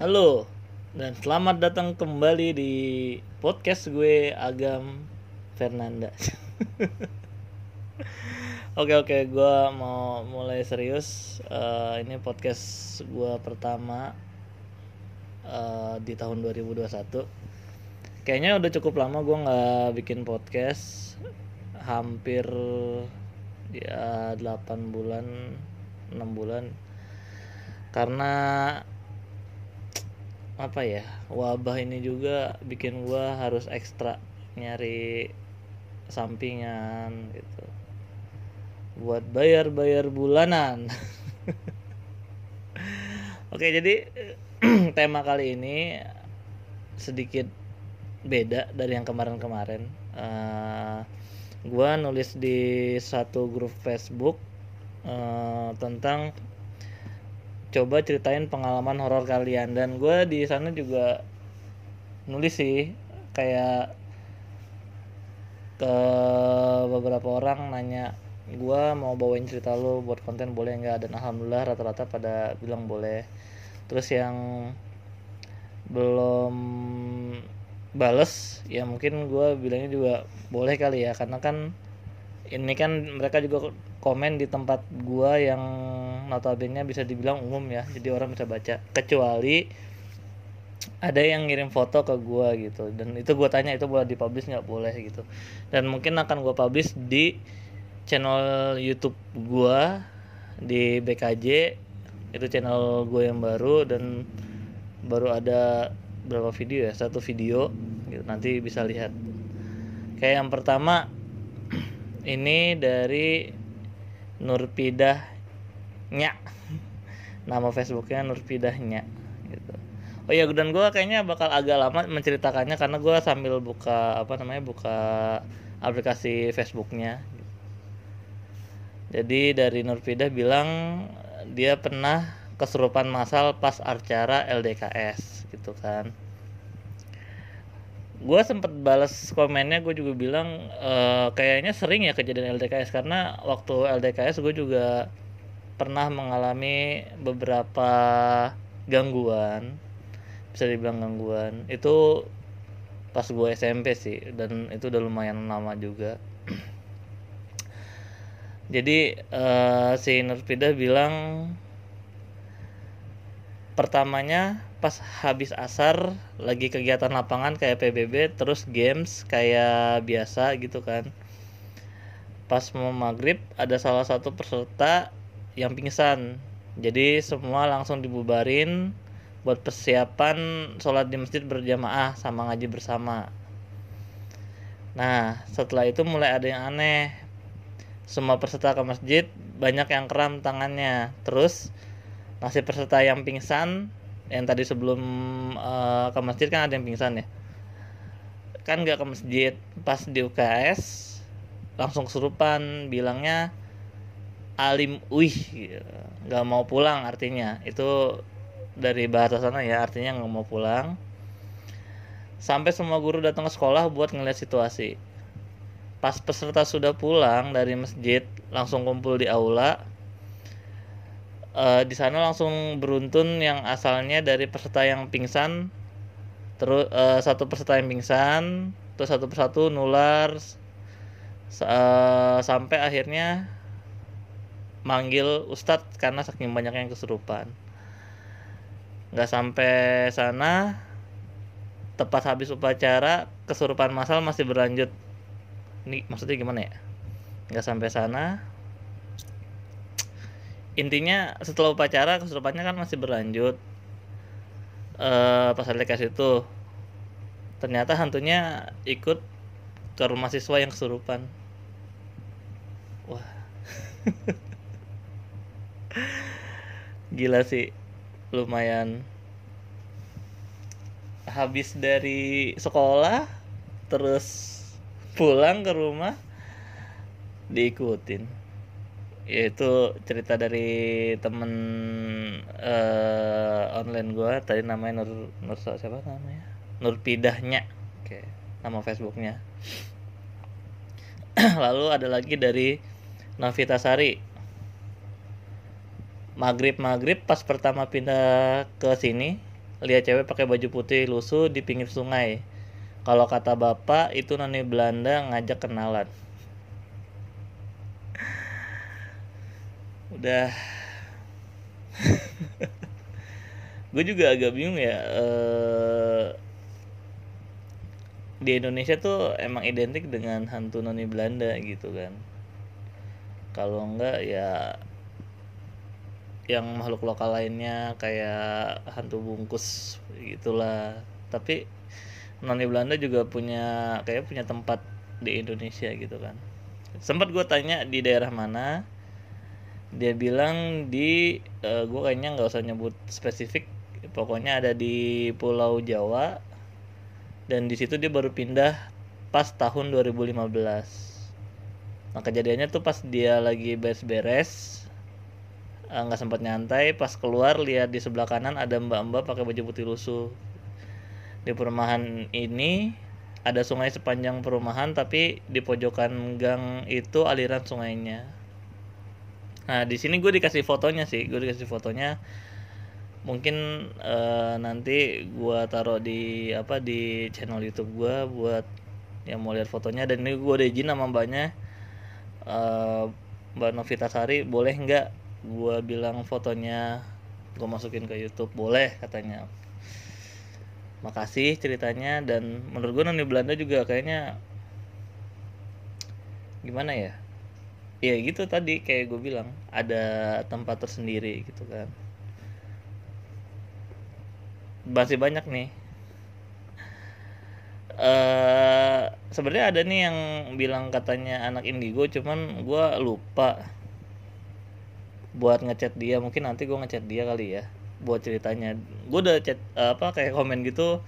Halo dan selamat datang kembali di podcast gue Agam Fernanda. oke oke, gue mau mulai serius. Eh, ini podcast gue pertama eh, di tahun 2021. Kayaknya udah cukup lama gue nggak bikin podcast. Hampir ya 8 bulan, 6 bulan. Karena apa ya wabah ini juga bikin gua harus ekstra nyari sampingan gitu. Buat bayar-bayar bulanan. Oke jadi tema kali ini sedikit beda dari yang kemarin-kemarin. Eh, gua nulis di satu grup Facebook eh, tentang coba ceritain pengalaman horor kalian. Dan gue di sana juga nulis sih kayak ke beberapa orang nanya gue mau bawain cerita lo buat konten boleh nggak? Dan alhamdulillah rata-rata pada bilang boleh. Terus yang belum bales ya mungkin gue bilangnya juga boleh kali ya karena kan ini kan mereka juga komen di tempat gua yang notabene bisa dibilang umum ya. Jadi orang bisa baca. Kecuali ada yang ngirim foto ke gua gitu. Dan itu gua tanya itu boleh dipublish nggak? Boleh gitu. Dan mungkin akan gua publish di channel YouTube gua di BKJ itu channel gue yang baru dan baru ada berapa video ya? Satu video. Gitu. Nanti bisa lihat. Kayak yang pertama ini dari Nurpidahnya. Nama Facebooknya Nurpidahnya gitu. Oh ya dan gue kayaknya bakal agak lama menceritakannya karena gue sambil buka apa namanya buka aplikasi Facebooknya. Jadi dari Nurpidah bilang dia pernah kesurupan masal pas acara LDKS gitu kan gue sempet balas komennya gue juga bilang e, kayaknya sering ya kejadian LDKS karena waktu LDKS gue juga pernah mengalami beberapa gangguan bisa dibilang gangguan. Itu pas gue SMP sih dan itu udah lumayan lama juga. Jadi uh, si Nurpida bilang pertamanya pas habis asar lagi kegiatan lapangan kayak PBB terus games kayak biasa gitu kan. Pas mau maghrib ada salah satu peserta yang pingsan. Jadi semua langsung dibubarin buat persiapan sholat di masjid berjamaah sama ngaji bersama. Nah setelah itu mulai ada yang aneh. Semua peserta ke masjid banyak yang kram tangannya. Terus masih peserta yang pingsan yang tadi sebelum uh, ke masjid kan ada yang pingsan ya? Kan nggak ke masjid. Pas di UKS langsung kesurupan bilangnya alim wih nggak mau pulang artinya. Itu dari bahasa sana ya artinya nggak mau pulang. Sampai semua guru datang ke sekolah buat ngeliat situasi. Pas peserta sudah pulang dari masjid langsung kumpul di aula uh, di sana langsung beruntun yang asalnya dari peserta yang pingsan. Terus uh, satu peserta yang pingsan terus satu persatu nular uh, sampai akhirnya manggil ustadz karena saking banyak yang kesurupan. Nggak sampai sana tepat habis upacara kesurupan masal masih berlanjut. Ini maksudnya gimana ya? Nggak sampai sana intinya setelah upacara kesurupannya kan masih berlanjut. Uh, pas LDKS itu. Ternyata hantunya ikut ke rumah siswa yang kesurupan. Wah. Gila sih. Lumayan. Habis dari sekolah terus pulang ke rumah diikutin yaitu cerita dari temen uh, online gue tadi namanya Nur Nur siapa namanya? Nur Pidahnya. Oke nama Facebooknya. Lalu ada lagi dari Novita Sari. Maghrib maghrib pas pertama pindah ke sini lihat cewek pakai baju putih lusuh di pinggir sungai. Kalau kata bapak itu noni Belanda ngajak kenalan udah. Gue juga agak bingung ya eh, di Indonesia tuh emang identik dengan hantu noni Belanda gitu kan. Kalau enggak ya yang makhluk lokal lainnya kayak hantu bungkus gitulah. Tapi noni Belanda juga punya kayak punya tempat di Indonesia gitu kan. Sempat gue tanya di daerah mana dia bilang di uh, gue kayaknya nggak usah nyebut spesifik pokoknya ada di Pulau Jawa dan di situ dia baru pindah pas tahun 2015 nah kejadiannya tuh pas dia lagi beres-beres eh, nggak -beres, sempat nyantai pas keluar lihat di sebelah kanan ada mbak-mbak pakai baju putih lusuh. Di perumahan ini ada sungai sepanjang perumahan tapi di pojokan gang itu aliran sungainya nah di sini gue dikasih fotonya sih gue dikasih fotonya. Mungkin uh, nanti gue taruh di apa di channel YouTube gue buat yang mau lihat fotonya. Dan ini gue udah izin sama mbaknya uh, mbak Novita Sari boleh nggak gue bilang fotonya? Gue masukin ke YouTube boleh katanya. Makasih ceritanya dan menurut gue noni Belanda juga kayaknya gimana ya ya gitu tadi kayak gue bilang ada tempat tersendiri gitu kan. Masih banyak nih. Uh, sebenarnya ada nih yang bilang katanya anak indigo cuman gue lupa buat ngechat dia. Mungkin nanti gue ngechat dia kali ya buat ceritanya. Gue udah chat uh, apa kayak komen gitu.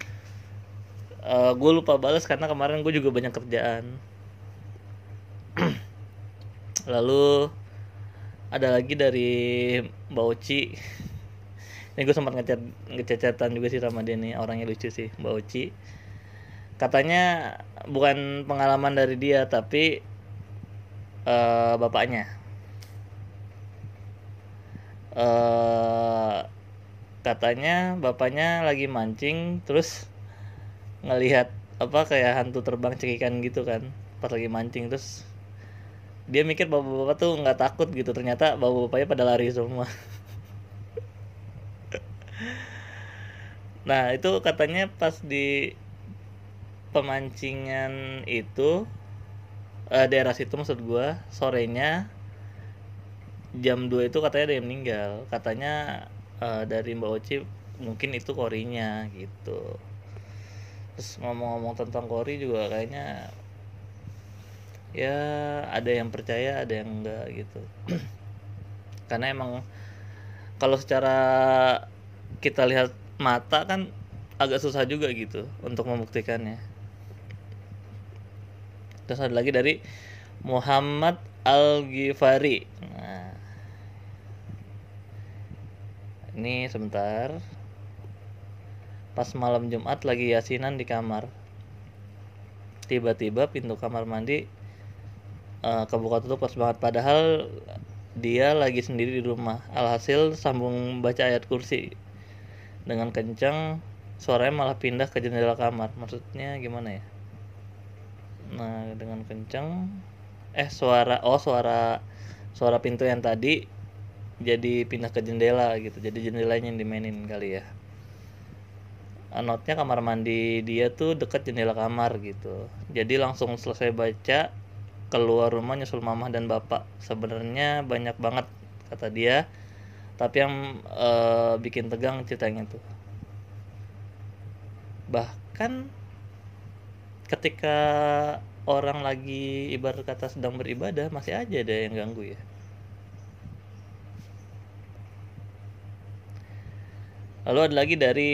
Uh, gue lupa balas karena kemarin gue juga banyak kerjaan lalu ada lagi dari Mbak Oci. Ini gue sempat ngechat ngechat-chatan juga sih sama dia nih orangnya lucu sih Mbak Oci. Katanya bukan pengalaman dari dia tapi uh, bapaknya. Uh, katanya bapaknya lagi mancing terus ngelihat apa kayak hantu terbang cekikan gitu kan pas lagi mancing terus dia mikir bapak-bapak tuh nggak takut gitu. Ternyata bapak-bapaknya pada lari semua. Nah itu katanya pas di pemancingan itu uh, daerah situ maksud gua sorenya jam 2 itu katanya ada yang meninggal. Katanya uh, dari Mbak Oci mungkin itu korinya gitu. Terus ngomong-ngomong tentang kori juga kayaknya ya ada yang percaya ada yang enggak gitu. Karena emang kalau secara kita lihat mata kan agak susah juga gitu untuk membuktikannya. Terus ada lagi dari Muhammad Al Ghifari nah. Ini sebentar. Pas malam Jumat lagi yasinan di kamar. Tiba-tiba pintu kamar mandi uh, kebuka tutup pas banget. Padahal dia lagi sendiri di rumah. Alhasil sambung baca ayat kursi. Dengan kencang suaranya malah pindah ke jendela kamar. Maksudnya gimana ya? Nah dengan kencang eh suara oh suara suara pintu yang tadi jadi pindah ke jendela gitu. Jadi jendelanya yang dimainin kali ya. Notnya kamar mandi dia tuh deket jendela kamar gitu. Jadi langsung selesai baca keluar rumah nyusul mamah dan bapak. Sebenarnya banyak banget kata dia. Tapi yang uh, bikin tegang ceritanya tuh. Bahkan ketika orang lagi ibarat kata sedang beribadah masih aja ada yang ganggu ya. Lalu ada lagi dari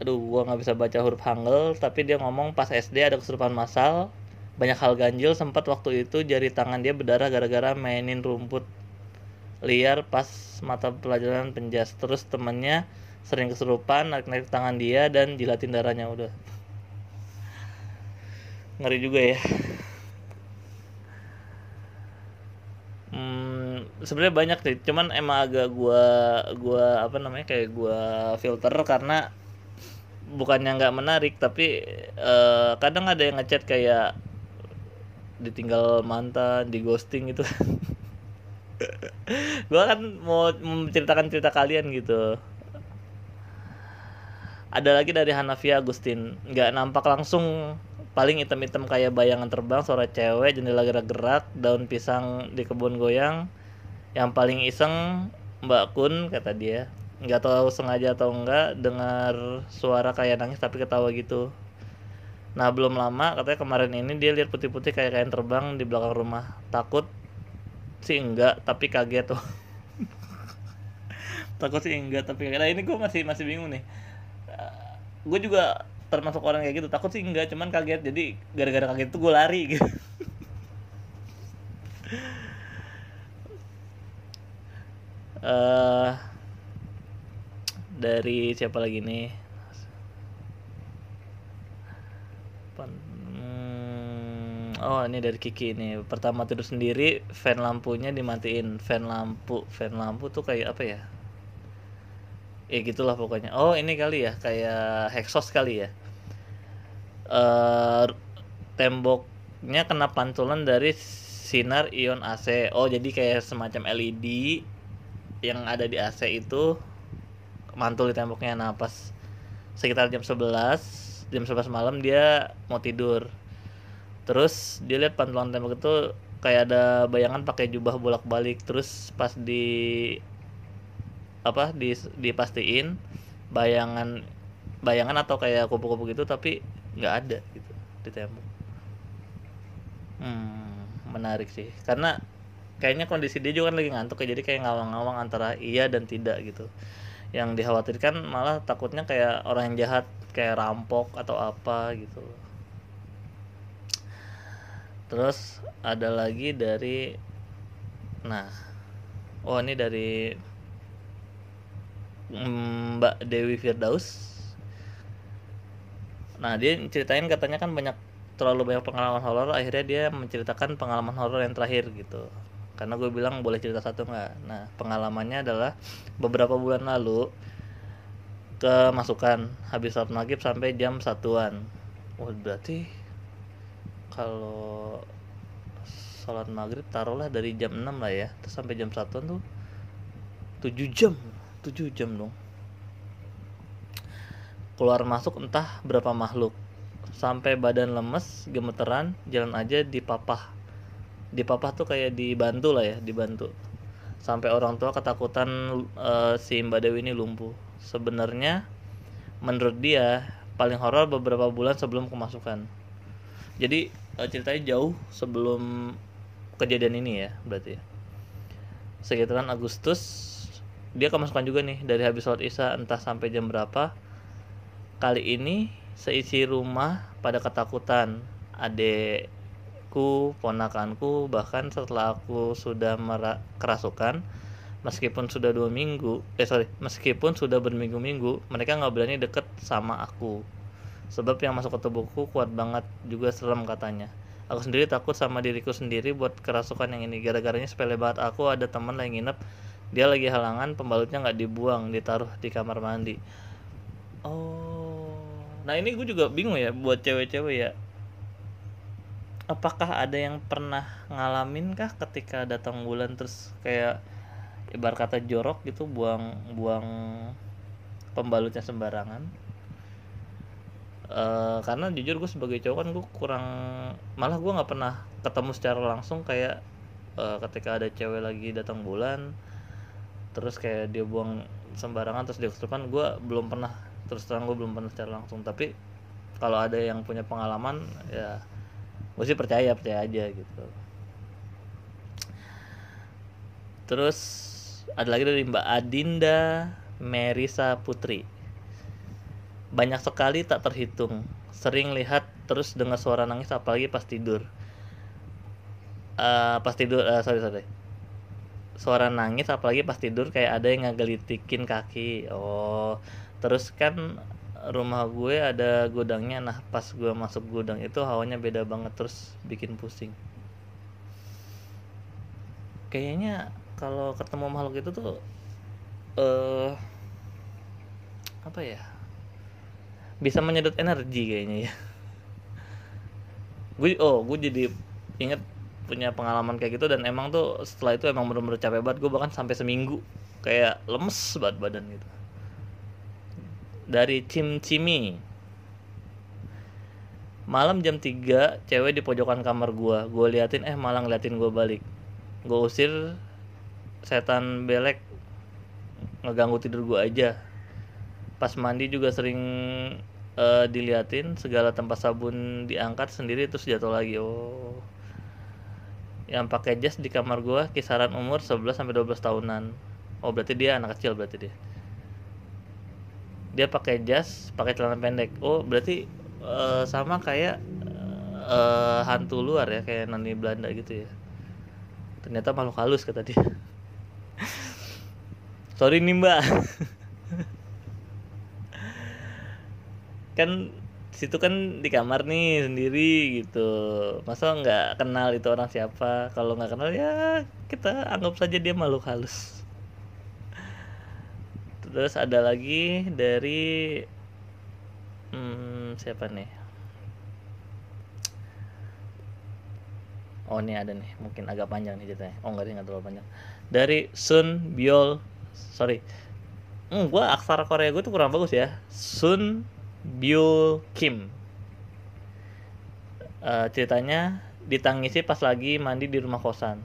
aduh gua nggak bisa baca huruf hangul tapi dia ngomong pas SD ada kesurupan massal banyak hal ganjil sempat waktu itu jari tangan dia berdarah gara-gara mainin rumput liar pas mata pelajaran penjas. Terus temennya sering kesurupan narik-narik tangan dia dan jilatin darahnya. Udah. Ngeri juga ya. Hmm, sebenarnya banyak sih. Cuman emang agak gua gua apa namanya kayak gua filter karena bukannya nggak menarik tapi eh, kadang ada yang ngechat kayak ditinggal mantan di ghosting gitu. Gue kan mau menceritakan cerita kalian gitu. Ada lagi dari Hanafia Agustin. Nggak nampak langsung. Paling hitam-hitam kayak bayangan terbang suara cewek jendela gerak-gerak daun pisang di kebun goyang. Yang paling iseng Mbak Kun kata dia. Nggak tahu sengaja atau enggak dengar suara kayak nangis tapi ketawa gitu nah belum lama katanya kemarin ini dia lihat putih-putih kayak kain terbang di belakang rumah. Takut sih enggak tapi kaget tuh. Takut sih enggak tapi kaget. Nah ini gue masih masih bingung nih. Gue juga termasuk orang kayak gitu takut sih enggak cuman kaget. Jadi gara-gara kaget tuh gue lari gitu. Eh dari siapa lagi nih Pan- hmm, oh ini dari Kiki nih pertama tidur sendiri fan lampunya dimatiin. Fan lampu fan lampu tuh kayak apa ya? Ya gitulah pokoknya. Oh ini kali ya kayak hexos kali ya. Eh temboknya kena pantulan dari sinar ion AC oh jadi kayak semacam LED yang ada di AC itu mantul di temboknya. Nah pas sekitar jam 11 jam 11 malam dia mau tidur. Terus dia lihat pantulan tembok itu kayak ada bayangan pakai jubah bolak-balik. Terus pas di apa di dipastiin bayangan bayangan atau kayak kupu-kupu gitu tapi nggak ada gitu di tembok. Hmm menarik sih. Karena kayaknya kondisi dia juga kan lagi ngantuk ya jadi kayak ngawang-ngawang antara iya dan tidak gitu yang dikhawatirkan malah takutnya kayak orang yang jahat kayak rampok atau apa gitu. Terus ada lagi dari nah oh ini dari Mbak Dewi Firdaus. Nah dia ceritain katanya kan banyak terlalu banyak pengalaman horor akhirnya dia menceritakan pengalaman horor yang terakhir gitu karena gue bilang boleh cerita satu nggak? Nah pengalamannya adalah beberapa bulan lalu ke masukan habis sholat maghrib sampai jam satuan. Wah berarti kalau sholat maghrib taruhlah dari jam 6 lah ya. Terus sampai jam satuan tuh 7 jam. 7 jam dong. Keluar masuk entah berapa makhluk. Sampai badan lemes gemeteran jalan aja dipapah dipapah tuh kayak dibantu lah ya dibantu. Sampai orang tua ketakutan eh, si Mbak Dewi ini lumpuh. Sebenarnya menurut dia paling horor beberapa bulan sebelum kemasukan. Jadi eh, ceritanya jauh sebelum kejadian ini ya berarti ya. Sekitaran Agustus dia kemasukan juga nih dari habis sholat isya entah sampai jam berapa. Kali ini seisi rumah pada ketakutan adekku ponakanku bahkan setelah aku sudah kerasukan meskipun sudah dua minggu eh sorry meskipun sudah berminggu-minggu mereka nggak berani deket sama aku. Sebab yang masuk ke tubuhku kuat banget juga serem katanya. Aku sendiri takut sama diriku sendiri buat kerasukan yang ini. Gara-garanya sepele banget. Aku ada teman lagi nginep. Dia lagi halangan pembalutnya nggak dibuang ditaruh di kamar mandi. Oh. Nah ini gue juga bingung ya buat cewek-cewek ya apakah ada yang pernah ngalamin kah ketika datang bulan terus kayak ibarat kata jorok gitu buang buang pembalutnya sembarangan? Eh, karena jujur gue sebagai cowok kan gue kurang malah gue nggak pernah ketemu secara langsung kayak eh, ketika ada cewek lagi datang bulan terus kayak dia buang sembarangan terus dia kesurupan gue belum pernah terus terang gue belum pernah secara langsung. Tapi kalau ada yang punya pengalaman ya gue sih percaya percaya aja gitu. Terus ada lagi dari Mbak Adinda Merisa Putri. Banyak sekali tak terhitung. Sering lihat terus dengar suara nangis apalagi pas tidur. Eh pas tidur eh, sorry sorry. Suara nangis apalagi pas tidur kayak ada yang ngegelitikin kaki. Oh terus kan rumah gue ada gudangnya. Nah pas gue masuk gudang itu hawanya beda banget terus bikin pusing. Kayaknya kalau ketemu makhluk itu tuh eh apa ya? Bisa menyedot energi kayaknya ya. Gue oh gue jadi inget punya pengalaman kayak gitu dan emang tuh setelah itu emang bener-bener capek banget. Gue bahkan sampai seminggu kayak lemes banget badan gitu dari Cim Cimi malam jam 3 cewek di pojokan kamar gua. Gua liatin eh malah ngeliatin gua balik. Gua usir setan belek ngeganggu tidur gua aja. Pas mandi juga sering uh, diliatin segala tempat sabun diangkat sendiri terus jatuh lagi. Oh. Yang pakai jas di kamar gua kisaran umur 11 sampai 12 tahunan. Oh berarti dia anak kecil berarti dia dia pakai jas pakai celana pendek. Oh berarti uh, sama kayak uh, hantu luar ya kayak nani Belanda gitu ya? Ternyata makhluk halus kata dia. Sorry nih mbak. Kan situ kan di kamar nih sendiri gitu. Masa nggak kenal itu orang siapa? Kalau nggak kenal ya kita anggap saja dia makhluk halus terus ada lagi dari hmm, siapa nih? Oh ini ada nih mungkin agak panjang nih ceritanya. Oh enggak nggak terlalu panjang. Dari Sun Biol sorry. Hmm, gua aksara Korea gue tuh kurang bagus ya. Sun Biol Kim. Uh, ceritanya ditangisi pas lagi mandi di rumah kosan.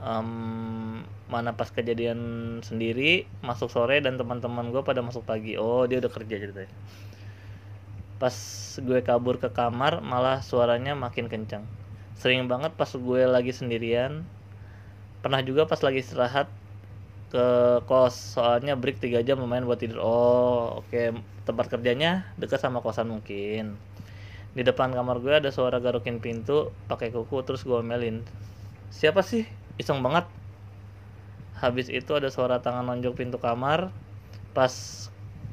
Um, mana pas kejadian sendiri masuk sore dan teman-teman gue pada masuk pagi. Oh dia udah kerja ceritanya. Pas gue kabur ke kamar malah suaranya makin kencang. Sering banget pas gue lagi sendirian. Pernah juga pas lagi istirahat ke kos soalnya break 3 jam lumayan buat tidur. Oh oke. Okay. tempat kerjanya dekat sama kosan mungkin. Di depan kamar gue ada suara garukin pintu pakai kuku terus gue melin siapa sih? Iseng banget habis itu ada suara tangan nonjok pintu kamar pas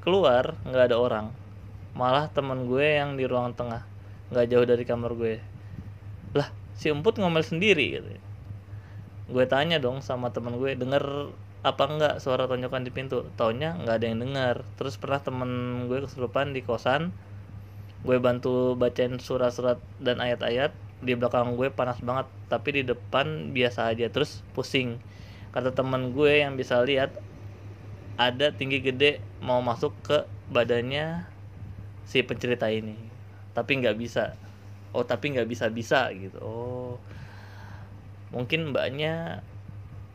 keluar nggak ada orang. Malah temen gue yang di ruang tengah nggak jauh dari kamar gue. Lah si emput ngomel sendiri gitu. Gue tanya dong sama temen gue denger apa enggak suara tonjokan di pintu? Taunya nggak ada yang dengar terus pernah temen gue kesurupan di kosan gue bantu bacain surat-surat dan ayat-ayat. Di belakang gue panas banget tapi di depan biasa aja. Terus pusing kata teman gue yang bisa lihat ada tinggi gede mau masuk ke badannya si pencerita ini. Tapi nggak bisa. Oh tapi nggak bisa bisa gitu. Oh. Mungkin mbaknya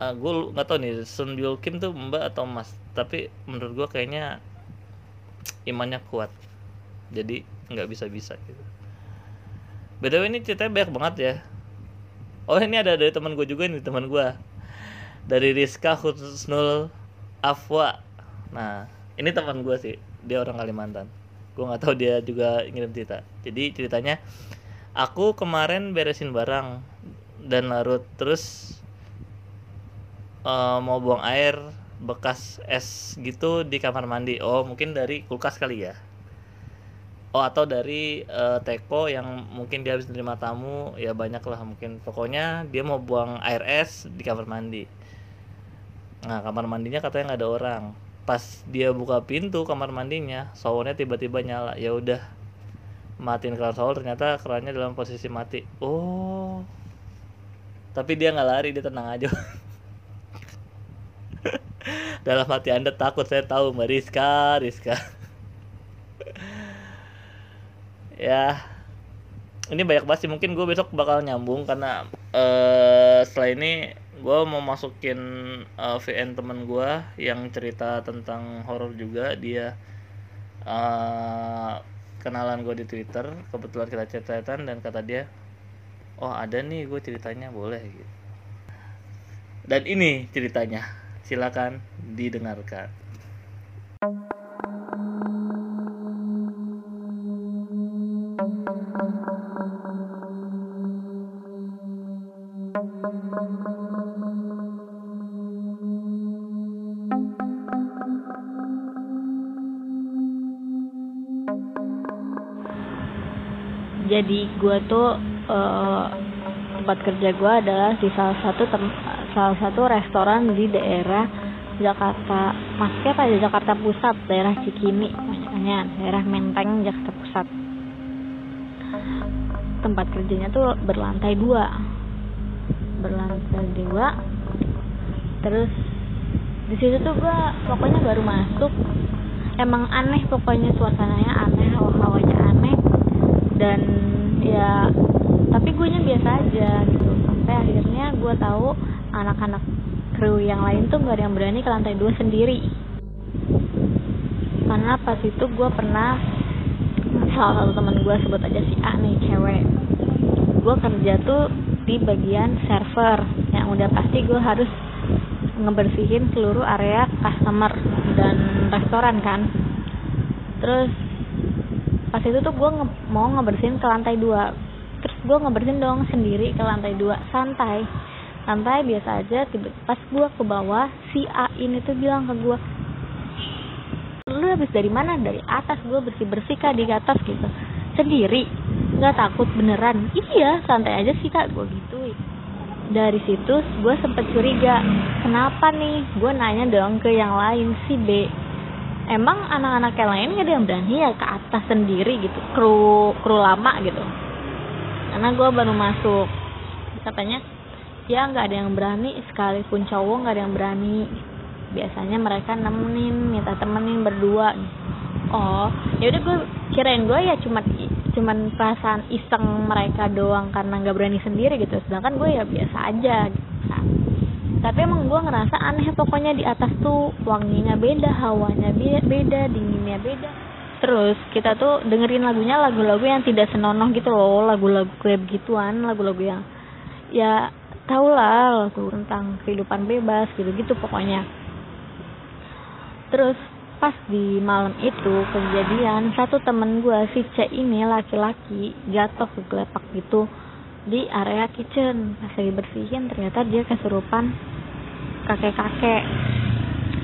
uh, gue nggak tahu nih Sun Byul Kim tuh mbak atau mas? Tapi menurut gue kayaknya imannya kuat. Jadi nggak bisa bisa gitu. Btw ini ceritanya banyak banget ya. Oh ini ada dari teman gue juga nih teman gue dari Rizka Husnul Afwa. Nah ini teman gue sih. Dia orang Kalimantan. Gue nggak tahu dia juga ngirim cerita. Jadi ceritanya aku kemarin beresin barang dan larut. Terus uh, mau buang air bekas es gitu di kamar mandi. Oh mungkin dari kulkas kali ya. Oh atau dari uh, teko yang mungkin dia habis menerima tamu. Ya banyak lah mungkin. Pokoknya dia mau buang air es di kamar mandi nah kamar mandinya katanya nggak ada orang. Pas dia buka pintu kamar mandinya showernya tiba-tiba nyala. Ya udah matiin keran shower ternyata kerannya dalam posisi mati. Oh. Tapi dia nggak lari dia tenang aja. Dalam hati anda takut saya tahu mbak Rizka Rizka. Ya. Ini banyak banget sih mungkin gue besok bakal nyambung karena uh, setelah ini gue mau masukin uh, eh, VN temen gue yang cerita tentang horor juga. Dia uh, kenalan gue di Twitter. Kebetulan kita chatatan dan kata dia oh ada nih gue ceritanya boleh? Gitu. Dan ini ceritanya. Silakan didengarkan. jadi gue tuh uh, tempat kerja gue adalah di salah satu tem salah satu restoran di daerah Jakarta masuknya pada Jakarta Pusat daerah Cikini pokoknya daerah Menteng Jakarta Pusat. Tempat kerjanya tuh berlantai dua. Berlantai dua terus di situ tuh gue pokoknya baru masuk. Emang aneh pokoknya suasananya aneh hawa hawanya aneh dan ya tapi gue nya biasa aja gitu. Sampai akhirnya gue tahu anak-anak kru yang lain tuh gak ada yang berani ke lantai dua sendiri. Karena pas itu gue pernah salah satu teman gue sebut aja si A nih cewek. Gue kerja tuh di bagian server yang udah pasti gue harus ngebersihin seluruh area customer dan restoran kan. Terus pas itu tuh gue nge mau ngebersihin ke lantai dua. Terus gue ngebersihin dong sendiri ke lantai dua. Santai. Santai biasa aja tiba pas gue ke bawah si A ini tuh bilang ke gue lu habis dari mana? Dari atas. Gue bersih bersih kak di atas gitu. Sendiri? Nggak takut beneran? Iya santai aja sih kak gue gituin. Dari situ gue sempet curiga kenapa nih? Gue nanya dong ke yang lain si B emang anak-anak yang lain gak ada yang berani ya ke atas sendiri gitu kru kru lama gitu. Karena gue baru masuk katanya ya nggak ada yang berani sekalipun cowok nggak ada yang berani. Biasanya mereka nemenin minta temenin berdua. Oh ya udah gue kirain gue ya cuma cuman perasaan iseng mereka doang karena nggak berani sendiri gitu. Sedangkan gue ya biasa aja. Gitu. Tapi emang gue ngerasa aneh pokoknya di atas tuh wanginya beda hawanya beda dinginnya beda. Terus kita tuh dengerin lagunya lagu-lagu yang tidak senonoh gitu loh lagu-lagu kayak gituan lagu-lagu yang ya tau lah lagu tentang kehidupan bebas gitu gitu pokoknya. Terus pas di malam itu kejadian satu temen gue si C ini laki-laki jatuh ke gelepak gitu di area kitchen. Pas lagi bersihin ternyata dia kesurupan kakek-kakek.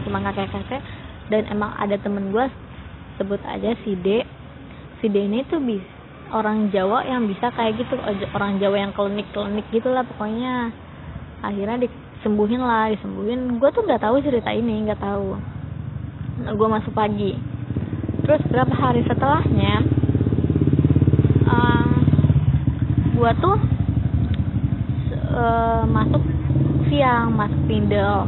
Cuma kakek-kakek. Dan emang ada temen gue sebut aja si D. Si D ini tuh bis orang Jawa yang bisa kayak gitu. Orang Jawa yang klinik-klinik gitu lah pokoknya. Akhirnya disembuhin lah disembuhin. Gue tuh nggak tahu cerita ini nggak tahu. Gue masuk pagi. Terus berapa hari setelahnya um, eh, gue tuh uh, masuk siang masuk pindel.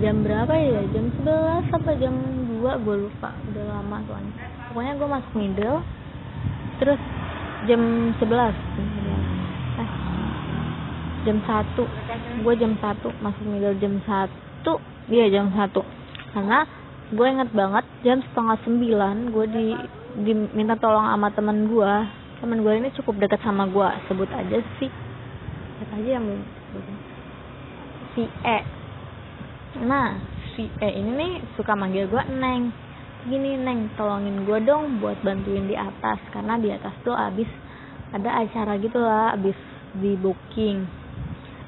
Jam berapa ya? Jam 11 apa jam 2 gue lupa. Udah lama soalnya pokoknya gue masuk middle terus jam 11 eh, jam 1 gue jam 1 masuk middle jam 1 iya jam 1 karena gue inget banget jam setengah sembilan gue di diminta tolong sama teman gue teman gue ini cukup dekat sama gue sebut aja sih. Sebut aja yang si E. Nah si E ini nih suka manggil gue neng. Gini neng tolongin gue dong buat bantuin di atas karena di atas tuh abis ada acara gitu lah abis di booking.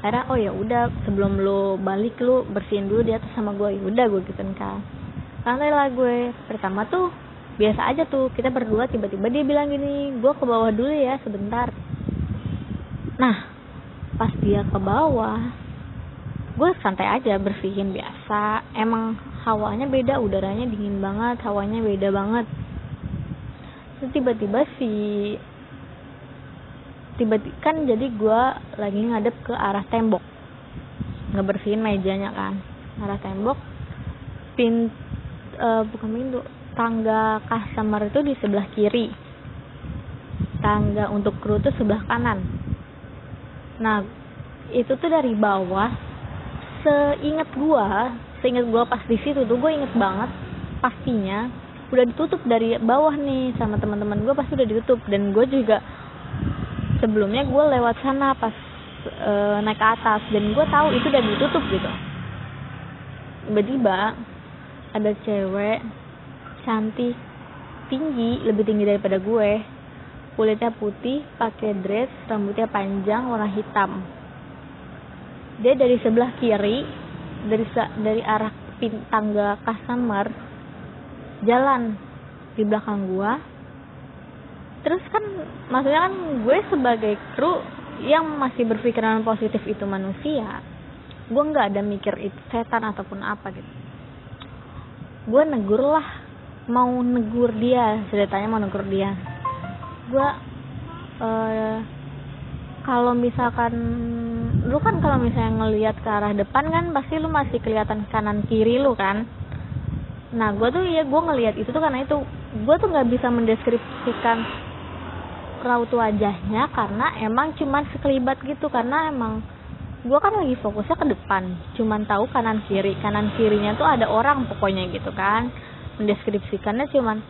Akhirnya oh ya udah sebelum lo balik lo bersihin dulu di atas sama gue ya udah gue gitu kan santai lah gue. Pertama tuh biasa aja tuh kita berdua tiba-tiba dia bilang gini gue ke bawah dulu ya sebentar. Nah pas dia ke bawah gue santai aja bersihin biasa. Emang hawanya beda udaranya dingin banget hawanya beda banget. Terus tiba-tiba si tiba-tiba kan jadi gue lagi ngadep ke arah tembok. Ngebersihin mejanya kan. Arah tembok pintu uh, bukan pintu tangga customer itu di sebelah kiri. Tangga untuk kru itu sebelah kanan. Nah itu tuh dari bawah seingat gua seingat gua pas di situ tuh gua inget banget pastinya udah ditutup dari bawah nih sama teman-teman gua pasti udah ditutup. Dan gua juga sebelumnya gua lewat sana pas e, naik ke atas. Dan gua tahu itu udah ditutup gitu. Tiba-tiba ada cewek cantik tinggi lebih tinggi daripada gue. Kulitnya putih pakai dress rambutnya panjang warna hitam dia dari sebelah kiri dari dari arah pin, tangga customer jalan di belakang gue terus kan maksudnya kan gue sebagai kru yang masih berpikiran positif itu manusia gue nggak ada mikir itu setan ataupun apa gitu. Gue negur lah mau negur dia ceritanya mau negur dia. Gue uh, kalau misalkan lu kan kalau misalnya ngelihat ke arah depan kan pasti lu masih kelihatan kanan kiri lu kan. Nah gue tuh ya gue ngelihat itu tuh karena itu. Gue tuh nggak bisa mendeskripsikan raut wajahnya karena emang cuman sekelibat gitu karena emang gue kan lagi fokusnya ke depan cuman tahu kanan kiri. Kanan kirinya tuh ada orang pokoknya gitu kan. Mendeskripsikannya cuman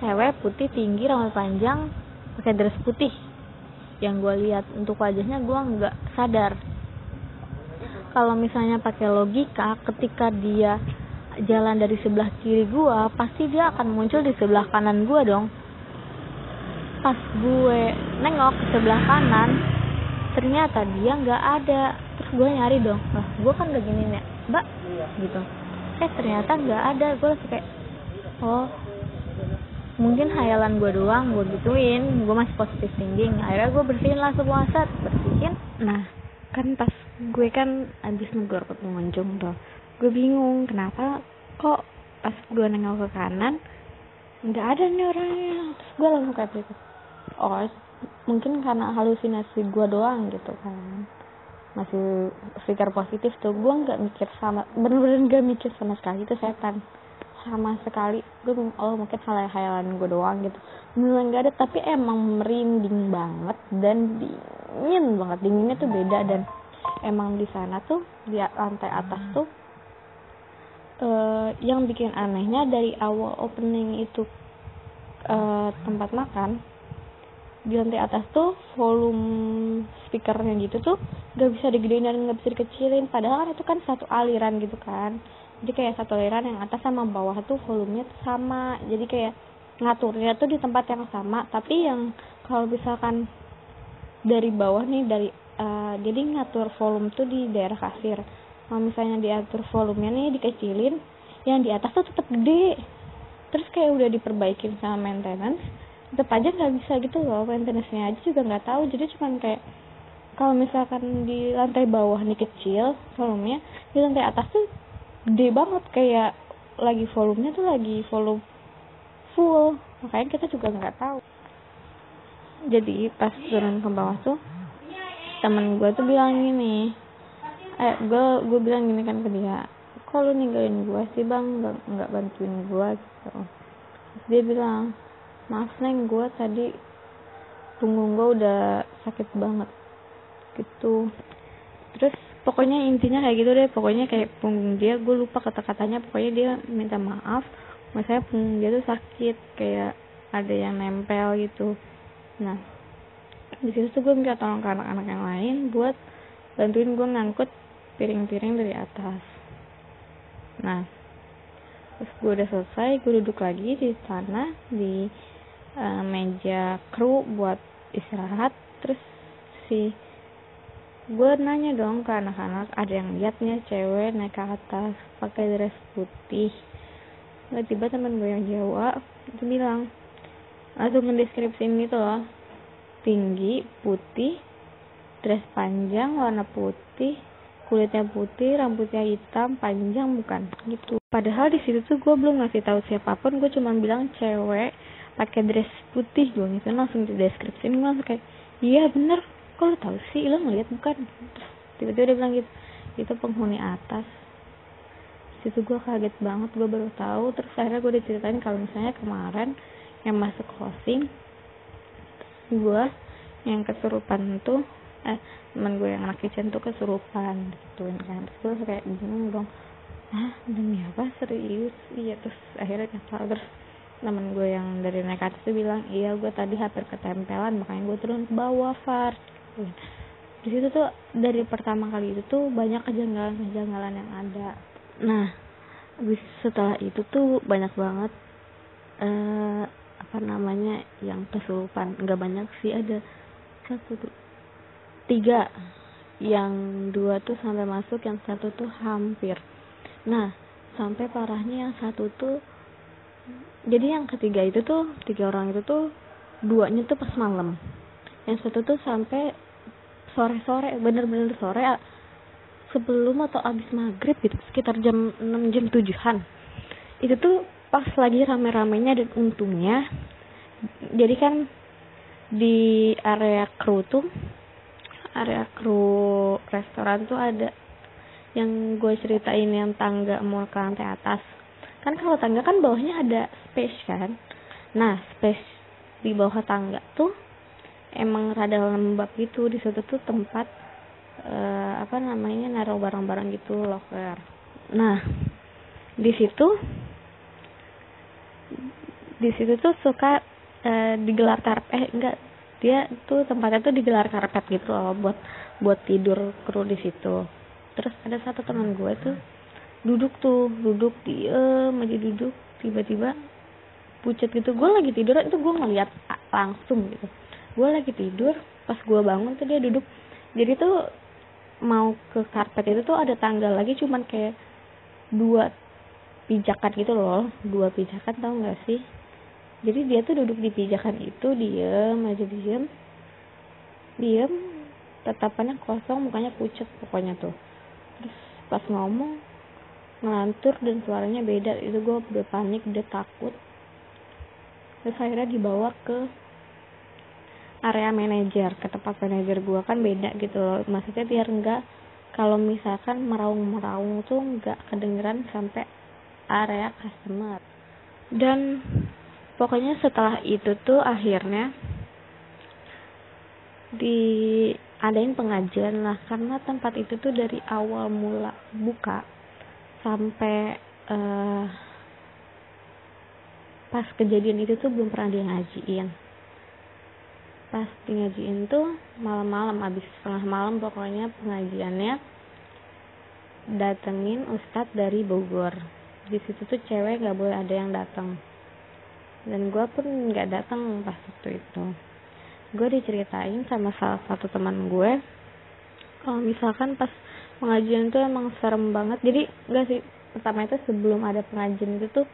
cewek putih tinggi rambut panjang pakai dress putih yang gue lihat untuk wajahnya gue nggak sadar. Kalau misalnya pakai logika ketika dia jalan dari sebelah kiri gua pasti dia akan muncul di sebelah kanan gua dong. Pas gue nengok ke sebelah kanan ternyata dia nggak ada. Terus gue nyari dong lah gue kan udah gini nih mbak gitu. Eh ternyata nggak ada. Gue langsung kayak oh mungkin hayalan gue doang gue gituin gue masih positif thinking. Akhirnya gue bersihin lah semua set bersihin. Nah kan pas gue kan abis negor ke pengunjung tuh gue bingung kenapa kok pas gue nengok ke kanan nggak ada nih orangnya. Terus gue langsung kayak gitu oh mungkin karena halusinasi gue doang gitu kan. Masih pikir positif tuh gue nggak mikir sama bener-bener gak mikir sama sekali itu setan sama sekali. Gue oh mungkin hal hayalan gue doang gitu. Beneran gak ada tapi emang merinding banget dan dingin banget. Dinginnya tuh beda dan emang di sana tuh di lantai atas tuh uh, yang bikin anehnya dari awal opening itu uh, tempat makan di lantai atas tuh volume speakernya gitu tuh gak bisa digedein dan gak bisa dikecilin. Padahal kan itu kan satu aliran gitu kan jadi kayak satu aliran yang atas sama bawah tuh volumenya tuh sama. Jadi kayak ngaturnya tuh di tempat yang sama. Tapi yang kalau misalkan dari bawah nih dari uh, jadi ngatur volume tuh di daerah kasir. Kalau misalnya diatur volumenya nih dikecilin yang di atas tuh tetap gede. Terus kayak udah diperbaikin sama maintenance tetap aja nggak bisa gitu loh. Maintenance-nya aja juga nggak tahu. Jadi cuman kayak kalau misalkan di lantai bawah nih kecil volumenya di lantai atas tuh gede banget kayak lagi volumenya tuh lagi volume full. Makanya kita juga nggak tahu. Jadi pas turun ke bawah tuh temen gue tuh bilang gini eh gue gue bilang gini kan ke dia kok lu ninggalin gue sih bang? Nggak nggak bantuin gue gitu. Terus dia bilang maaf neng gue tadi punggung gue udah sakit banget gitu. Terus pokoknya intinya kayak gitu deh. Pokoknya kayak punggung dia gue lupa kata-katanya. Pokoknya dia minta maaf. Misalnya punggung dia tuh sakit. Kayak ada yang nempel gitu. Nah di situ tuh gue minta tolong ke anak-anak yang lain buat bantuin gue ngangkut piring-piring dari atas. Nah terus gue udah selesai gue duduk lagi di sana di uh, meja kru buat istirahat. Terus si gue nanya dong ke anak-anak ada yang liatnya cewek naik ke atas pakai dress putih. Tiba-tiba teman gue yang Jawa itu bilang langsung ngedeskripsiin gitu loh. Tinggi putih dress panjang warna putih kulitnya putih rambutnya hitam panjang bukan. Gitu. Padahal di situ tuh gue belum ngasih tahu siapa pun gue cuma bilang cewek pakai dress putih gue gitu langsung di deskripsi gue langsung kayak iya bener kok lo tahu sih? Lo ngeliat bukan terus tiba-tiba dia bilang gitu. Itu penghuni atas. Situ gue kaget banget. Gue baru tahu. Terus akhirnya gue diceritain kalau misalnya kemarin yang masuk closing gue yang kesurupan tuh eh teman gue yang anak kitchen tuh kesurupan gitu kan? Terus gue kayak bingung dong. Ah demi apa? Serius? Iya terus akhirnya nyesal. Terus temen gue yang dari naik atas tuh bilang iya gue tadi hampir ketempelan makanya gue turun ke bawah far. Di situ tuh dari pertama kali itu tuh banyak kejanggalan-kejanggalan yang ada. Nah habis setelah itu tuh banyak banget eh apa namanya yang kesurupan. Nggak banyak sih ada satu tuh tiga. Yang dua tuh sampai masuk yang satu tuh hampir. Nah sampai parahnya yang satu tuh jadi yang ketiga itu tuh tiga orang itu tuh duanya tuh pas malam yang satu tuh sampai sore sore bener-bener sore sebelum atau abis maghrib gitu sekitar jam 6 jam tujuhan. Itu tuh pas lagi rame-ramenya dan untungnya jadi kan di area kru tuh area kru restoran tuh ada yang gue ceritain yang tangga mau ke lantai atas. Kan kalau tangga kan bawahnya ada space kan? Nah space di bawah tangga tuh emang rada lembab gitu. Di situ tuh tempat uh, apa namanya naruh barang-barang gitu locker nah di situ di situ tuh suka uh, digelar karpet. Eh enggak dia tuh tempatnya tuh digelar karpet gitu loh buat buat tidur kru di situ. Terus ada satu teman gue tuh duduk tuh duduk diem aja duduk. Tiba-tiba pucat gitu. Gue lagi tidur itu gue ngeliat langsung gitu gue lagi tidur pas gue bangun tuh dia duduk. Jadi tuh mau ke karpet itu tuh ada tangga lagi cuman kayak dua pijakan gitu loh. Dua pijakan tau gak sih? Jadi dia tuh duduk di pijakan itu diem aja diem. Diem tatapannya kosong mukanya pucat pokoknya tuh. Terus pas ngomong ngelantur dan suaranya beda. Itu gue udah panik udah takut. Terus akhirnya dibawa ke area manajer ke tempat manajer gue kan beda gitu loh. Maksudnya biar enggak kalau misalkan meraung-meraung tuh enggak kedengeran sampai area customer. Dan pokoknya setelah itu tuh akhirnya diadain pengajian lah. Karena tempat itu tuh dari awal mula buka sampai uh, pas kejadian itu tuh belum pernah dia ngajiin pas ngajiin tuh malam-malam abis setengah malam pokoknya pengajiannya datengin ustadz dari Bogor. Di situ tuh cewek nggak boleh ada yang datang. Dan gue pun nggak datang pas waktu itu. Gue diceritain sama salah satu teman gue kalau misalkan pas pengajian itu emang serem banget. Jadi enggak sih pertama itu sebelum ada pengajian itu tuh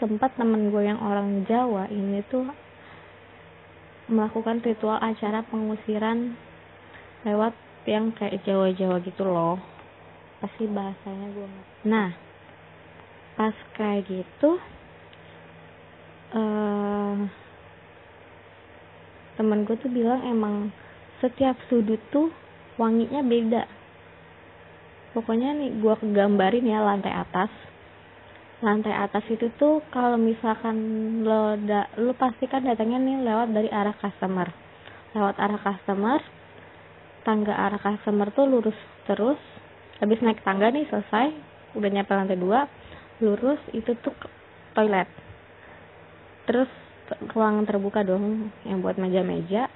sempat temen gue yang orang Jawa ini tuh melakukan ritual acara pengusiran lewat yang kayak Jawa-Jawa gitu loh. Pasti bahasanya gue nah pas kayak gitu uh, temen gue tuh bilang emang setiap sudut tuh wanginya beda. Pokoknya nih gue kegambarin ya lantai atas lantai atas itu tuh kalau misalkan lo da, lo pasti kan datangnya nih lewat dari arah customer. Lewat arah customer tangga arah customer tuh lurus terus. Habis naik tangga nih selesai udah nyampe lantai dua lurus itu tuh toilet. Terus ruangan terbuka dong yang buat meja-meja.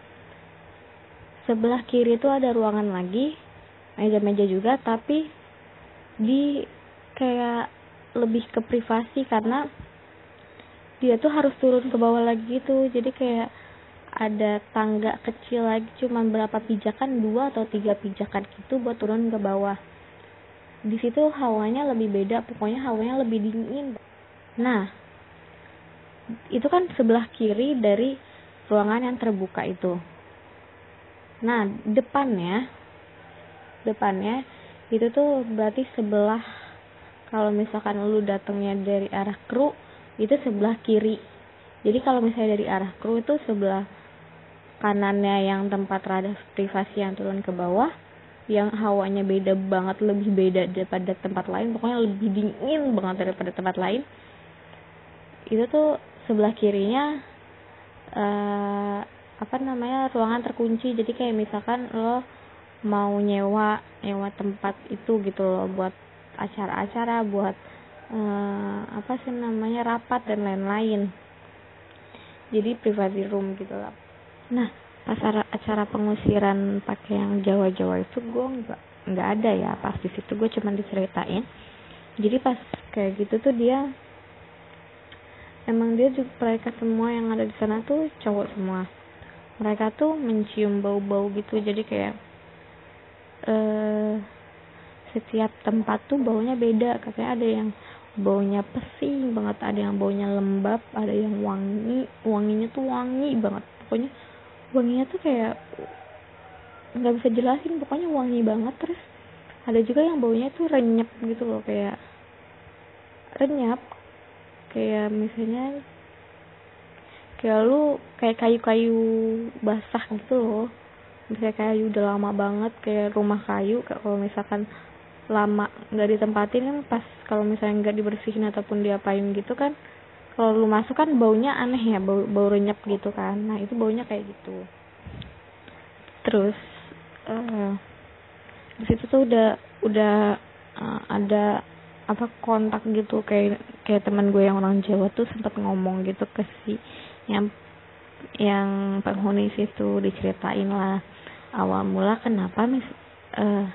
Sebelah kiri itu ada ruangan lagi meja-meja juga tapi di kayak lebih ke privasi karena dia tuh harus turun ke bawah lagi gitu. Jadi kayak ada tangga kecil lagi cuman berapa pijakan? Dua atau tiga pijakan gitu buat turun ke bawah. Di situ hawanya lebih beda pokoknya hawanya lebih dingin. Nah itu kan sebelah kiri dari ruangan yang terbuka itu. Nah, depannya depannya itu tuh berarti sebelah kalau misalkan lu datangnya dari arah kru itu sebelah kiri. Jadi kalau misalnya dari arah kru itu sebelah kanannya yang tempat rada privasi yang turun ke bawah yang hawanya beda banget lebih beda daripada tempat lain pokoknya lebih dingin banget daripada tempat lain itu tuh sebelah kirinya uh, apa namanya ruangan terkunci jadi kayak misalkan lo mau nyewa nyewa tempat itu gitu loh buat acara-acara buat uh, apa sih namanya rapat dan lain-lain. Jadi private room gitu lah. Nah pas acara pengusiran pakai yang Jawa-Jawa itu gue nggak nggak ada ya. Pas di situ gue cuma diceritain. Jadi pas kayak gitu tuh dia emang dia juga mereka semua yang ada di sana tuh cowok semua. Mereka tuh mencium bau-bau gitu. Jadi kayak eh setiap tempat tuh baunya beda. Katanya ada yang baunya pesing banget ada yang baunya lembab ada yang wangi. Wanginya tuh wangi banget. Pokoknya wanginya tuh kayak nggak bisa jelasin pokoknya wangi banget. Terus ada juga yang baunya tuh renyap gitu loh kayak renyap. Kayak misalnya kayak lu kayak kayu-kayu basah gitu loh. Misalnya kayu udah lama banget kayak rumah kayu kalau misalkan lama nggak ditempatin kan pas kalau misalnya nggak dibersihin ataupun diapain gitu kan kalau lu masuk kan baunya aneh ya bau bau renyap gitu kan. Nah itu baunya kayak gitu. Terus uh, di situ tuh udah udah uh, ada apa kontak gitu kayak kayak teman gue yang orang Jawa tuh sempat ngomong gitu ke si yang yang penghuni situ diceritain lah awal mula kenapa mis uh,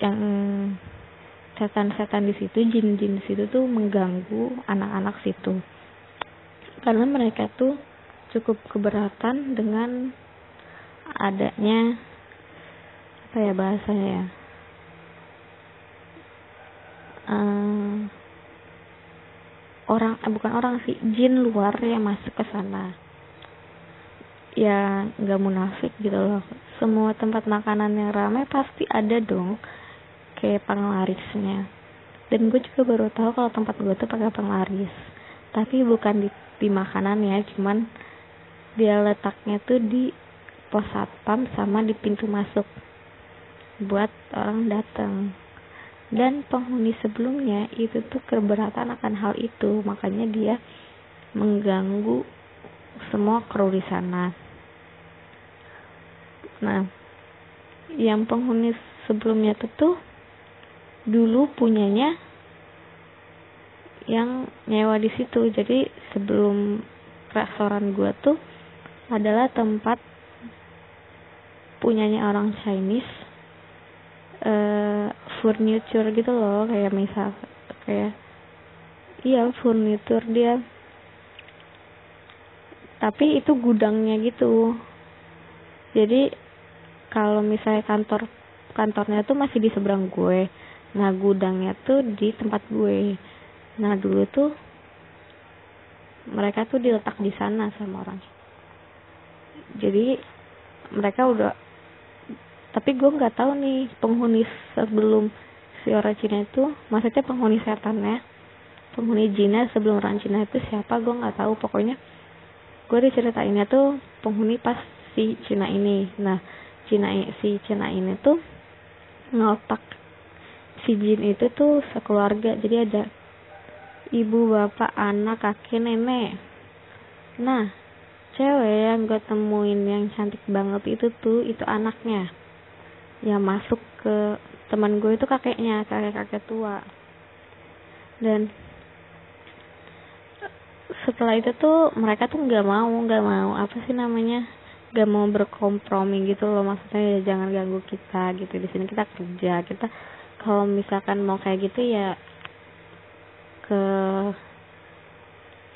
yang setan-setan di situ jin-jin di situ tuh mengganggu anak-anak situ. Karena mereka tuh cukup keberatan dengan adanya apa ya bahasanya ya? Uh, orang eh, bukan orang sih jin luar yang masuk ke sana. Ya nggak munafik gitu loh. Semua tempat makanan yang ramai pasti ada dong pakai penglarisnya dan gue juga baru tahu kalau tempat gue tuh pakai penglaris tapi bukan di, di makanan ya cuman dia letaknya tuh di pos satpam sama di pintu masuk buat orang datang. Dan penghuni sebelumnya itu tuh keberatan akan hal itu makanya dia mengganggu semua kru di sana. Nah yang penghuni sebelumnya itu tuh dulu punyanya yang nyewa di situ. Jadi sebelum restoran gua tuh adalah tempat punyanya orang Chinese uh, furniture gitu loh kayak misal kayak iya furniture dia. Tapi itu gudangnya gitu. Jadi kalau misalnya kantor kantornya tuh masih di seberang gue nah gudangnya tuh di tempat gue. Nah dulu tuh mereka tuh diletak di sana sama orang. Jadi mereka udah tapi gue nggak tahu nih penghuni sebelum si orang Cina itu maksudnya penghuni setannya penghuni Cina sebelum orang Cina itu siapa gue nggak tahu. Pokoknya gue diceritainnya tuh penghuni pas si Cina ini. Nah Cina si Cina ini tuh ngotak si jin itu tuh sekeluarga. Jadi ada ibu bapak anak kakek nenek. Nah cewek yang gue temuin yang cantik banget itu tuh itu anaknya. Yang masuk ke teman gue itu kakeknya kakek kakek tua. Dan setelah itu tuh mereka tuh nggak mau nggak mau apa sih namanya nggak mau berkompromi gitu loh. Maksudnya ya jangan ganggu kita gitu. Di sini kita kerja kita kalau misalkan mau kayak gitu ya ke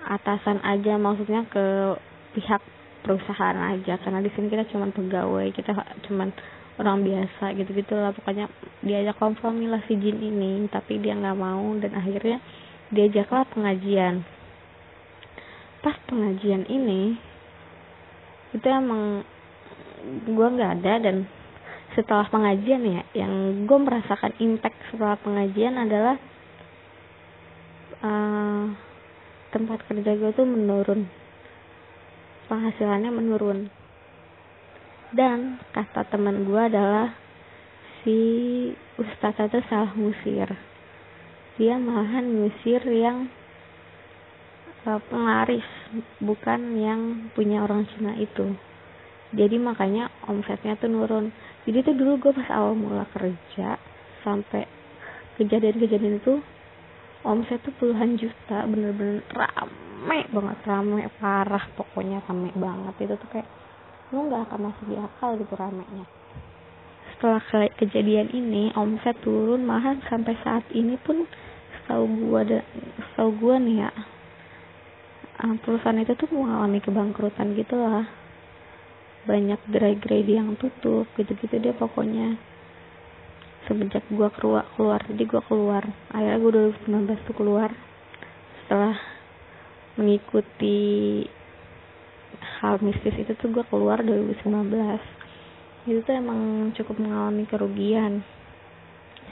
atasan aja maksudnya ke pihak perusahaan aja. Karena di sini kita cuma pegawai kita cuma orang biasa gitu gitu lah. Pokoknya diajak kompromi lah si jin ini. Tapi dia nggak mau dan akhirnya diajaklah pengajian. Pas pengajian ini itu emang gue nggak ada dan setelah pengajian ya yang gue merasakan impact setelah pengajian adalah uh, tempat kerja gue tuh menurun. Penghasilannya menurun. Dan kata teman gue adalah si ustadz itu salah ngusir. Dia malahan ngusir yang uh, penglaris bukan yang punya orang Cina itu. Jadi makanya omsetnya tuh nurun jadi tuh dulu gue pas awal mula kerja sampai kejadian-kejadian itu omset tuh puluhan juta bener-bener rame banget rame parah pokoknya rame banget. Itu tuh kayak lu nggak akan masuk di akal gitu ramenya. Setelah ke kejadian ini omset turun mahal sampai saat ini pun setahu gua ada setahu gua nih ya ah, perusahaan itu tuh mengalami kebangkrutan gitu lah banyak gerai-gerai yang tutup gitu-gitu dia pokoknya. Semenjak gua keluar keluar jadi gua keluar. Akhirnya gua 2019 tuh keluar. Setelah mengikuti hal mistis itu tuh gua keluar 2019 itu tuh emang cukup mengalami kerugian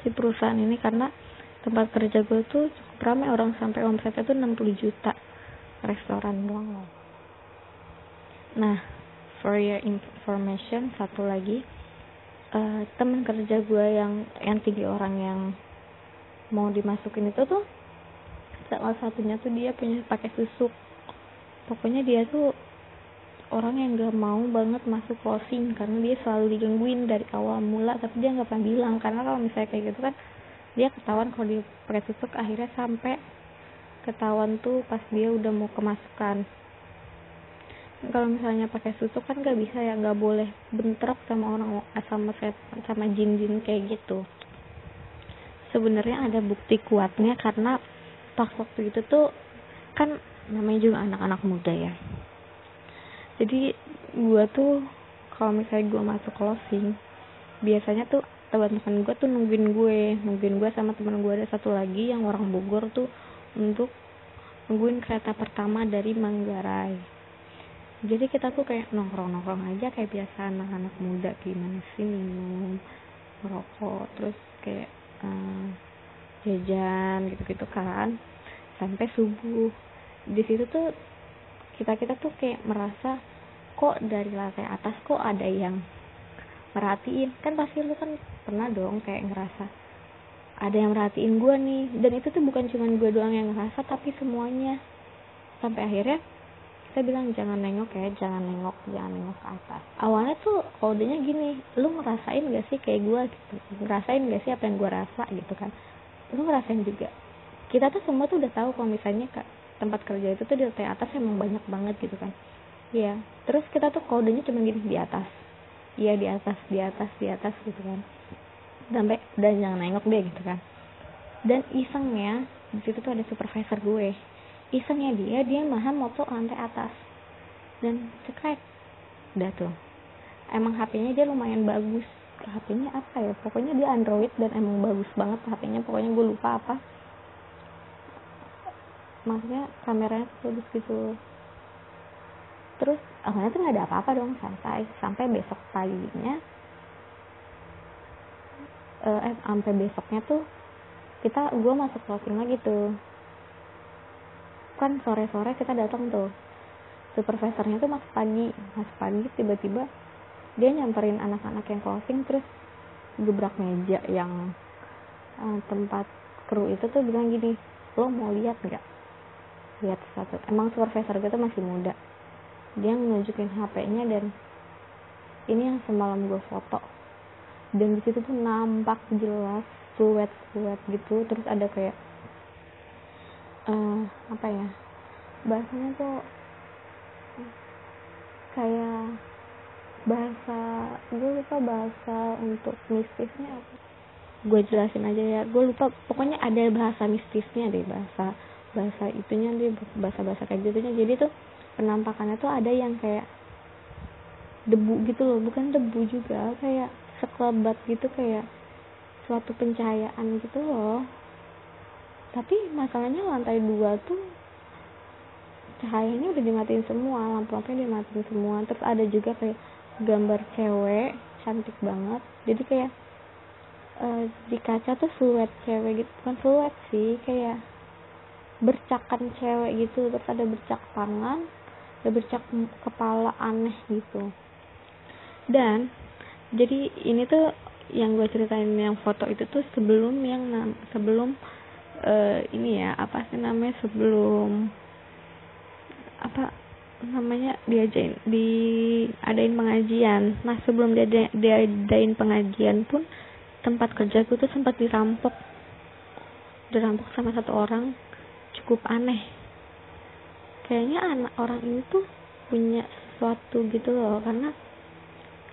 si perusahaan ini karena tempat kerja gue tuh cukup ramai orang sampai omsetnya tuh 60 juta restoran doang loh. Nah for your information satu lagi. Uh, teman kerja gue yang yang tiga orang yang mau dimasukin itu tuh salah satunya tuh dia punya pakai susuk pokoknya dia tuh orang yang gak mau banget masuk closing karena dia selalu digangguin dari awal mula tapi dia nggak pernah bilang. Karena kalau misalnya kayak gitu kan dia ketahuan kalau dia pakai susuk akhirnya sampai ketahuan tuh pas dia udah mau kemasukan kalau misalnya pakai susuk kan gak bisa ya nggak boleh bentrok sama orang sama sama jin-jin kayak gitu. Sebenarnya ada bukti kuatnya karena pas waktu itu tuh kan namanya juga anak-anak muda ya. Jadi gue tuh kalau misalnya gue masuk closing biasanya tuh teman-teman gue tuh nungguin gue nungguin gue sama teman gue ada satu lagi yang orang Bogor tuh untuk nungguin kereta pertama dari Manggarai jadi kita tuh kayak nongkrong-nongkrong aja kayak biasa anak-anak muda gimana sih minum merokok terus kayak uh, jajan gitu-gitu kan sampai subuh. Di situ tuh kita kita tuh kayak merasa kok dari lantai atas kok ada yang merhatiin? Kan pasti lu kan pernah dong kayak ngerasa ada yang merhatiin gue nih. Dan itu tuh bukan cuma gue doang yang ngerasa tapi semuanya. Sampai akhirnya saya bilang jangan nengok ya jangan nengok jangan nengok ke atas. Awalnya tuh kodenya gini lu ngerasain gak sih kayak gue gitu? Ngerasain gak sih apa yang gue rasa? Gitu kan. Lu ngerasain juga. Kita tuh semua tuh udah tahu kalau misalnya tempat kerja itu tuh di lantai atas emang banyak banget gitu kan. Iya. Terus kita tuh kodenya cuma gini di atas. Iya di atas di atas di atas gitu kan. Sampai dan jangan nengok deh gitu kan. Dan isengnya di situ tuh ada supervisor gue isengnya dia dia mahan moto lantai atas. Dan cekrek. Udah tuh. Emang HP-nya dia lumayan bagus. HP-nya apa ya? Pokoknya dia Android dan emang bagus banget HP-nya pokoknya gue lupa apa. Maksudnya kameranya bagus gitu. Terus awalnya tuh nggak ada apa-apa dong. Santai sampai besok paginya eh, eh sampai besoknya tuh kita gue masuk closing lagi tuh kan sore-sore kita datang tuh. Supervisornya tuh masuk pagi. Masuk pagi tiba-tiba dia nyamperin anak-anak yang closing terus gebrak meja yang uh, tempat kru itu tuh bilang gini lo mau lihat nggak? Lihat satu. Emang supervisor gue tuh masih muda. Dia nunjukin HP-nya dan ini yang semalam gue foto. Dan di situ tuh nampak jelas siluet siluet gitu. Terus ada kayak uh, apa ya? Bahasanya tuh kayak bahasa gue lupa bahasa untuk mistisnya apa. Gue jelasin aja ya. Gue lupa pokoknya ada bahasa mistisnya deh bahasa bahasa itunya dia bahasa bahasa kayak gitunya. Jadi tuh penampakannya tuh ada yang kayak debu gitu loh. Bukan debu juga kayak sekelebat gitu kayak suatu pencahayaan gitu loh tapi masalahnya lantai dua tuh cahayanya udah dimatiin semua lampu-lampunya dimatiin semua. Terus ada juga kayak gambar cewek cantik banget. Jadi kayak uh, di kaca tuh siluet cewek gitu. Bukan siluet sih kayak bercakan cewek gitu. Terus ada bercak tangan ada bercak kepala aneh gitu. Dan jadi ini tuh yang gue ceritain yang foto itu tuh sebelum yang sebelum uh, ini ya apa sih namanya sebelum apa namanya diajain diadain pengajian. Nah sebelum dia diadain pengajian pun tempat kerjaku tuh sempat dirampok. Dirampok sama satu orang cukup aneh. Kayaknya anak orang ini tuh punya sesuatu gitu loh karena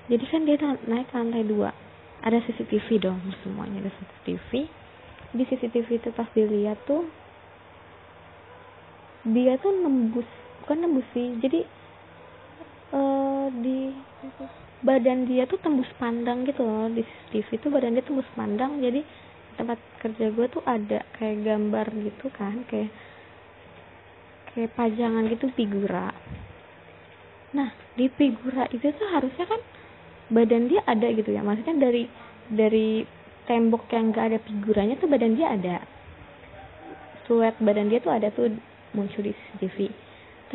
jadi kan dia naik ke lantai dua. Ada CCTV dong semuanya ada CCTV di CCTV itu pas dilihat tuh dia tuh nembus bukan nembus sih jadi uh, di badan dia tuh tembus pandang gitu loh di CCTV itu badan dia tembus pandang jadi tempat kerja gue tuh ada kayak gambar gitu kan kayak kayak pajangan gitu figura. Nah di figura itu tuh harusnya kan badan dia ada gitu ya maksudnya dari dari tembok yang gak ada figuranya tuh badan dia ada. Siluet badan dia tuh ada tuh muncul di CCTV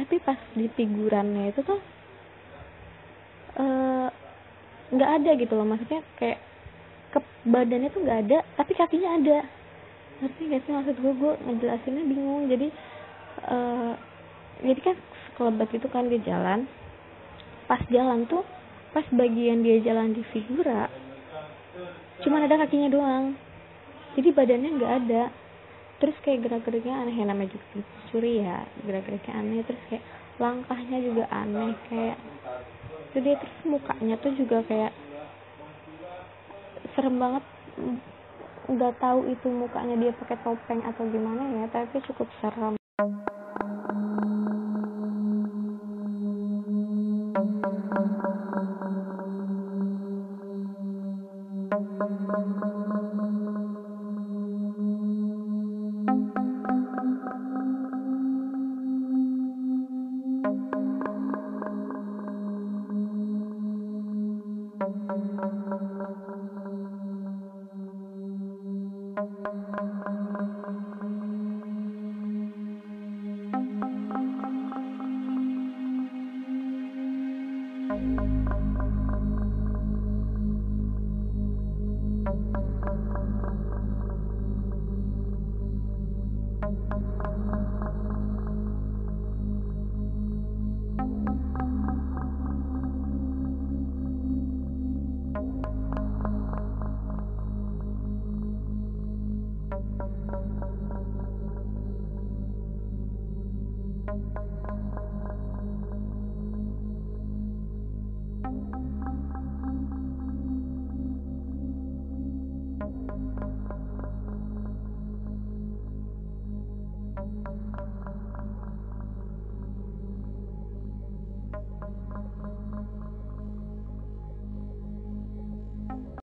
tapi pas di figurannya itu tuh eh, nggak ada gitu loh. Maksudnya kayak ke badannya tuh nggak ada tapi kakinya ada. Ngerti gak sih maksud gue gue ngejelasinnya bingung. Jadi eh jadi kan sekelebat itu kan dia jalan. Pas jalan tuh pas bagian dia jalan di figura cuman ada kakinya doang. Jadi badannya nggak ada. Terus kayak gerak-geriknya aneh. Ya namanya juga curi ya. Gerak-geriknya aneh. Terus kayak langkahnya juga aneh. Kayak itu dia terus mukanya tuh juga kayak serem banget. Nggak tahu itu mukanya dia pakai topeng atau gimana ya tapi cukup serem